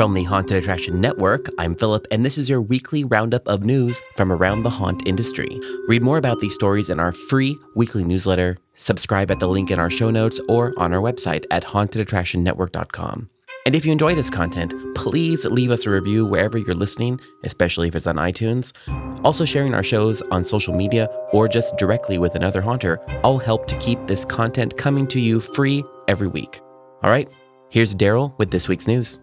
From the Haunted Attraction Network, I'm Philip, and this is your weekly roundup of news from around the haunt industry. Read more about these stories in our free weekly newsletter. Subscribe at the link in our show notes or on our website at hauntedattractionnetwork.com. And if you enjoy this content, please leave us a review wherever you're listening, especially if it's on iTunes. Also, sharing our shows on social media or just directly with another haunter all help to keep this content coming to you free every week. All right, here's Daryl with this week's news.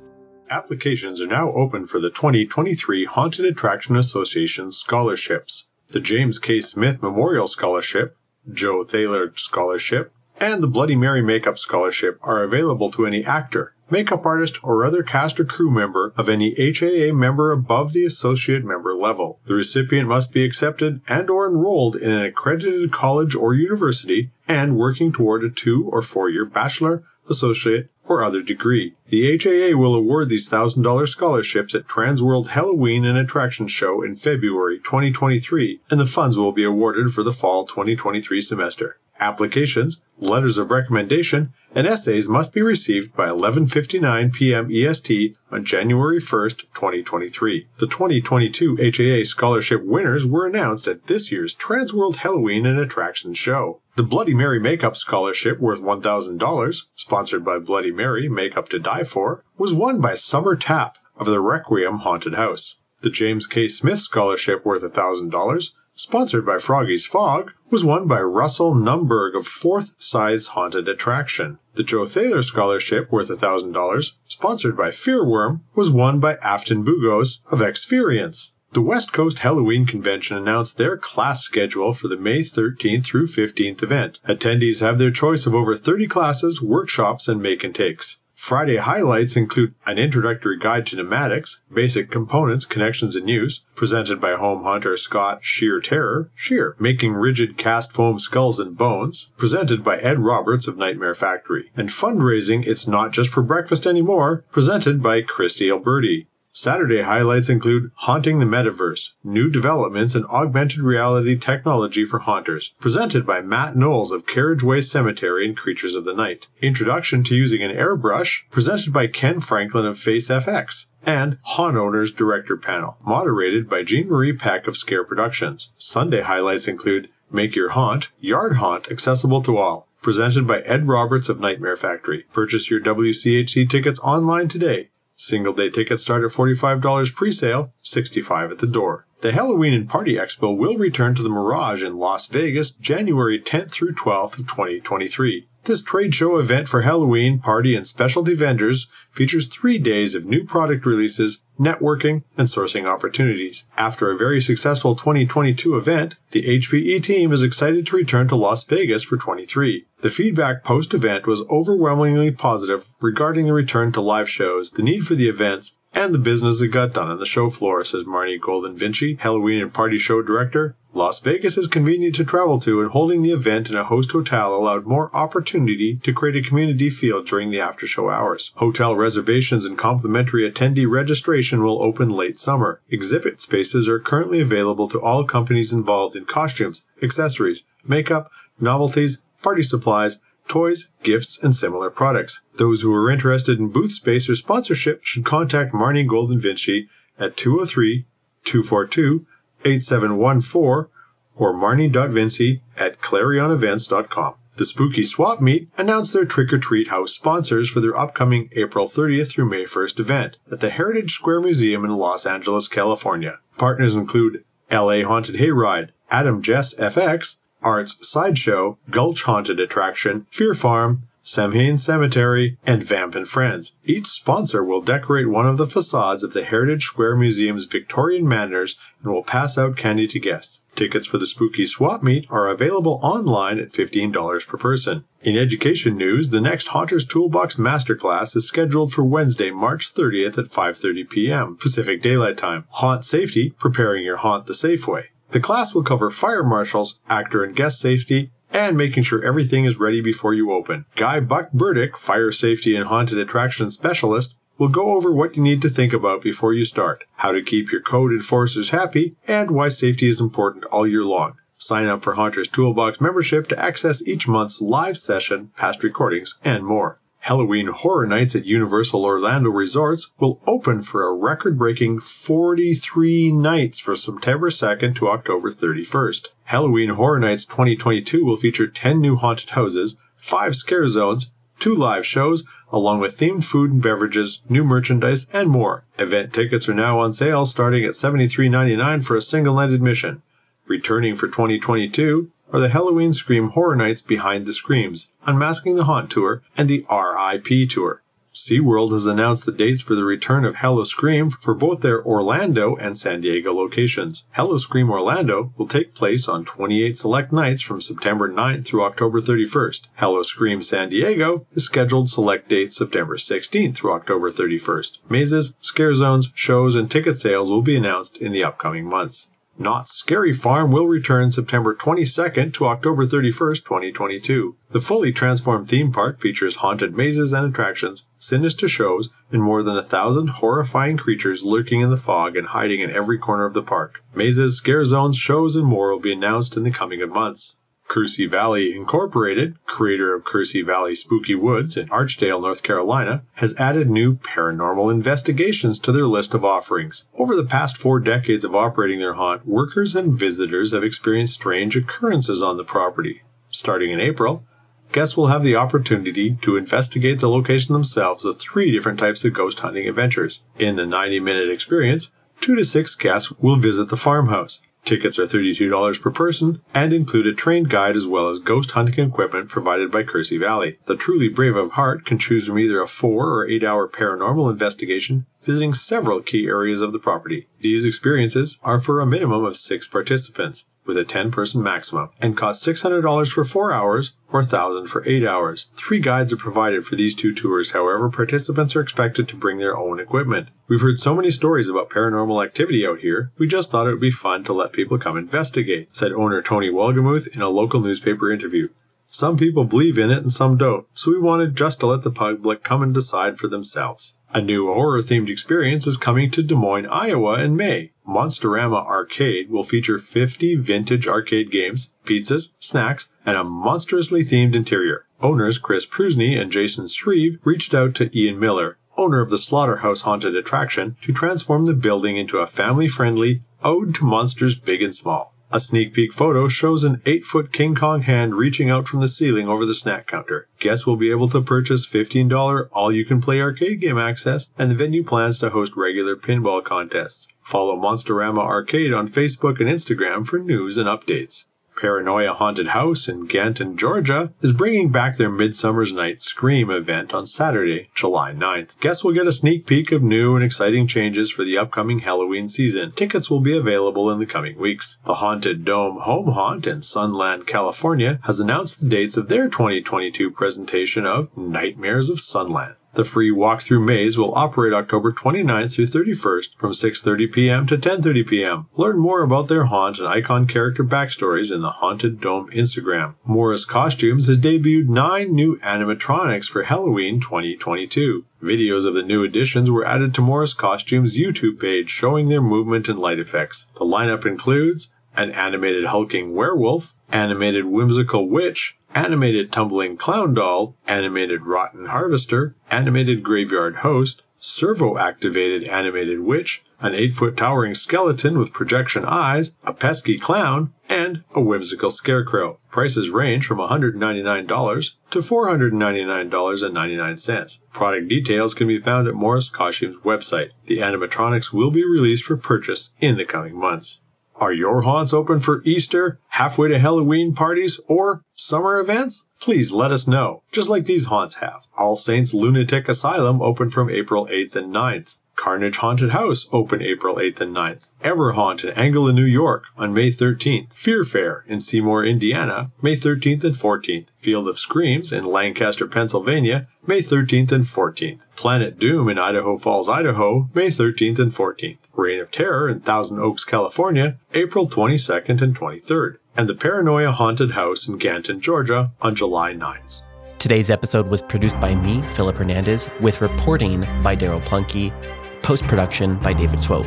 Applications are now open for the 2023 Haunted Attraction Association scholarships. The James K. Smith Memorial Scholarship, Joe Thaler Scholarship, and the Bloody Mary Makeup Scholarship are available to any actor, makeup artist, or other cast or crew member of any HAA member above the associate member level. The recipient must be accepted and or enrolled in an accredited college or university and working toward a two or four year bachelor, associate, or other degree. The HAA will award these $1,000 scholarships at Transworld Halloween and Attraction Show in February 2023, and the funds will be awarded for the fall 2023 semester. Applications, letters of recommendation, and essays must be received by 11:59 p.m. EST on January 1, 2023. The 2022 HAA scholarship winners were announced at this year's Transworld Halloween and Attraction Show. The Bloody Mary Makeup Scholarship worth $1,000, sponsored by Bloody Mary Makeup to Die For, was won by Summer Tap of the Requiem Haunted House. The James K. Smith Scholarship worth $1,000, sponsored by Froggy's Fog, was won by Russell Numberg of Fourth Sides Haunted Attraction. The Joe Thaler Scholarship, worth $1,000, sponsored by Fearworm, was won by Afton Bugos of Experience. The West Coast Halloween Convention announced their class schedule for the May 13th through 15th event. Attendees have their choice of over 30 classes, workshops, and make and takes. Friday highlights include an introductory guide to pneumatics, basic components, connections, and use, presented by home haunter Scott Sheer Terror, Sheer, making rigid cast foam skulls and bones, presented by Ed Roberts of Nightmare Factory, and fundraising It's Not Just for Breakfast Anymore, presented by Christy Alberti. Saturday highlights include Haunting the Metaverse, New Developments in Augmented Reality Technology for Haunters, presented by Matt Knowles of Carriageway Cemetery and Creatures of the Night. Introduction to Using an Airbrush, presented by Ken Franklin of Face FX. And Haunt Owners Director Panel, moderated by Jean Marie Peck of Scare Productions. Sunday highlights include Make Your Haunt, Yard Haunt accessible to all, presented by Ed Roberts of Nightmare Factory. Purchase your WCHC tickets online today Single day tickets start at $45 pre-sale, $65 at the door. The Halloween and Party Expo will return to the Mirage in Las Vegas January 10th through 12th of 2023. This trade show event for Halloween, party, and specialty vendors features three days of new product releases, networking, and sourcing opportunities. After a very successful 2022 event, the HPE team is excited to return to Las Vegas for 23. The feedback post event was overwhelmingly positive regarding the return to live shows, the need for the events, and the business that got done on the show floor, says Marnie Golden Vinci, Halloween and Party Show Director. Las Vegas is convenient to travel to, and holding the event in a host hotel allowed more opportunity to create a community feel during the after show hours. Hotel reservations and complimentary attendee registration will open late summer. Exhibit spaces are currently available to all companies involved in costumes, accessories, makeup, novelties, party supplies, toys, gifts, and similar products. Those who are interested in booth space or sponsorship should contact Marnie Golden Vinci at 203 242 8714 or marnie.vinci at clarionevents.com. The Spooky Swap Meet announced their Trick or Treat House sponsors for their upcoming April 30th through May 1st event at the Heritage Square Museum in Los Angeles, California. Partners include LA Haunted Hayride, Adam Jess FX, Arts Sideshow, Gulch Haunted Attraction, Fear Farm, Samhain Cemetery, and Vamp and Friends. Each sponsor will decorate one of the facades of the Heritage Square Museum's Victorian Manors and will pass out candy to guests. Tickets for the Spooky Swap Meet are available online at $15 per person. In education news, the next Haunters Toolbox Masterclass is scheduled for Wednesday, March 30th at 5:30 p.m. Pacific Daylight Time. Haunt Safety: Preparing your haunt the safe way. The class will cover fire marshals, actor and guest safety, and making sure everything is ready before you open. Guy Buck Burdick, fire safety and haunted attraction specialist, will go over what you need to think about before you start, how to keep your code enforcers happy, and why safety is important all year long. Sign up for Haunters Toolbox membership to access each month's live session, past recordings, and more. Halloween Horror Nights at Universal Orlando Resorts will open for a record breaking 43 nights from September 2nd to October 31st. Halloween Horror Nights 2022 will feature 10 new haunted houses, 5 scare zones, two live shows, along with themed food and beverages, new merchandise, and more. Event tickets are now on sale starting at $73.99 for a single night admission. Returning for 2022 are the Halloween Scream Horror Nights Behind the Screams, Unmasking the Haunt Tour, and the RIP Tour. SeaWorld has announced the dates for the return of Howl-O-Scream for both their Orlando and San Diego locations. Howl-O-Scream Orlando will take place on 28 select nights from September 9th through October 31st. Howl-O-Scream San Diego is scheduled select dates September 16th through October 31st. Mazes, scare zones, shows, and ticket sales will be announced in the upcoming months. Knott's Scary Farm will return September 22nd to October 31st, 2022. The fully transformed theme park features haunted mazes and attractions, sinister shows, and more than a thousand horrifying creatures lurking in the fog and hiding in every corner of the park. Mazes, scare zones, shows, and more will be announced in the coming months. Kersey Valley Incorporated, creator of Kersey Valley Spooky Woods in Archdale, North Carolina, has added new paranormal investigations to their list of offerings. Over the past four decades of operating their haunt, workers and visitors have experienced strange occurrences on the property. Starting in April, guests will have the opportunity to investigate the location themselves of three different types of ghost hunting adventures. In the 90 minute experience, two to six guests will visit the farmhouse. Tickets are $32 per person and include a trained guide as well as ghost hunting equipment provided by Kersey Valley. The truly brave of heart can choose from either a four or eight hour paranormal investigation visiting several key areas of the property. These experiences are for a minimum of six participants with a 10 person maximum and cost $600 for 4 hours or 1000 for 8 hours. Three guides are provided for these two tours, however, participants are expected to bring their own equipment. We've heard so many stories about paranormal activity out here, we just thought it would be fun to let people come investigate, said owner Tony Welgemuth in a local newspaper interview. Some people believe in it and some don't, so we wanted just to let the public come and decide for themselves. A new horror themed experience is coming to Des Moines, Iowa in May. Monsterama Arcade will feature 50 vintage arcade games, pizzas, snacks, and a monstrously themed interior. Owners Chris Prusney and Jason Shreve reached out to Ian Miller, owner of the Slaughterhouse Haunted attraction, to transform the building into a family friendly ode to monsters big and small. A sneak peek photo shows an 8 foot King Kong hand reaching out from the ceiling over the snack counter. Guests will be able to purchase $15 all you can play arcade game access, and the venue plans to host regular pinball contests. Follow Monsterama Arcade on Facebook and Instagram for news and updates. Paranoia Haunted House in Canton, Georgia, is bringing back their Midsummer's Night Scream event on Saturday, July 9th. Guests will get a sneak peek of new and exciting changes for the upcoming Halloween season. Tickets will be available in the coming weeks. The Haunted Dome Home Haunt in Sunland, California, has announced the dates of their 2022 presentation of Nightmares of Sunland. The free walkthrough maze will operate October 29th through 31st from 6:30 p.m. to 10:30 p.m. Learn more about their haunt and icon character backstories in the Haunted Dome Instagram. Morris Costumes has debuted 9 new animatronics for Halloween 2022. Videos of the new additions were added to Morris Costumes' YouTube page showing their movement and light effects. The lineup includes an animated hulking werewolf, animated whimsical witch, animated tumbling clown doll, animated rotten harvester, animated graveyard host, servo activated animated witch, an 8 foot towering skeleton with projection eyes, a pesky clown, and a whimsical scarecrow. Prices range from $199 to $499.99. Product details can be found at Morris Costume's website. The animatronics will be released for purchase in the coming months. Are your haunts open for Easter, halfway to Halloween parties, or summer events? Please let us know, just like these haunts have. All Saints Lunatic Asylum open from April 8th and 9th. Carnage Haunted House open April 8th and 9th. Everhaunt in Angola, New York on May 13th. Fear Fair in Seymour, Indiana, May 13th and 14th. Field of Screams in Lancaster, Pennsylvania, May 13th and 14th. Planet Doom in Idaho Falls, Idaho, May 13th and 14th. Reign of Terror in Thousand Oaks, California, April 22nd and 23rd. And the Paranoia Haunted House in Canton, Georgia on July 9th. Today's episode was produced by me, Philip Hernandez, with reporting by Daryl Plunkey, post production by David Swope.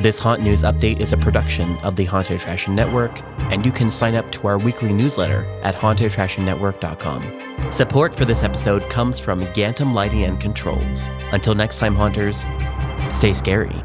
This Haunt News update is a production of the Haunted Attraction Network, and you can sign up to our weekly newsletter at hauntedattractionnetwork.com. Support for this episode comes from Gantom Lighting and Controls. Until next time, Haunters, stay scary.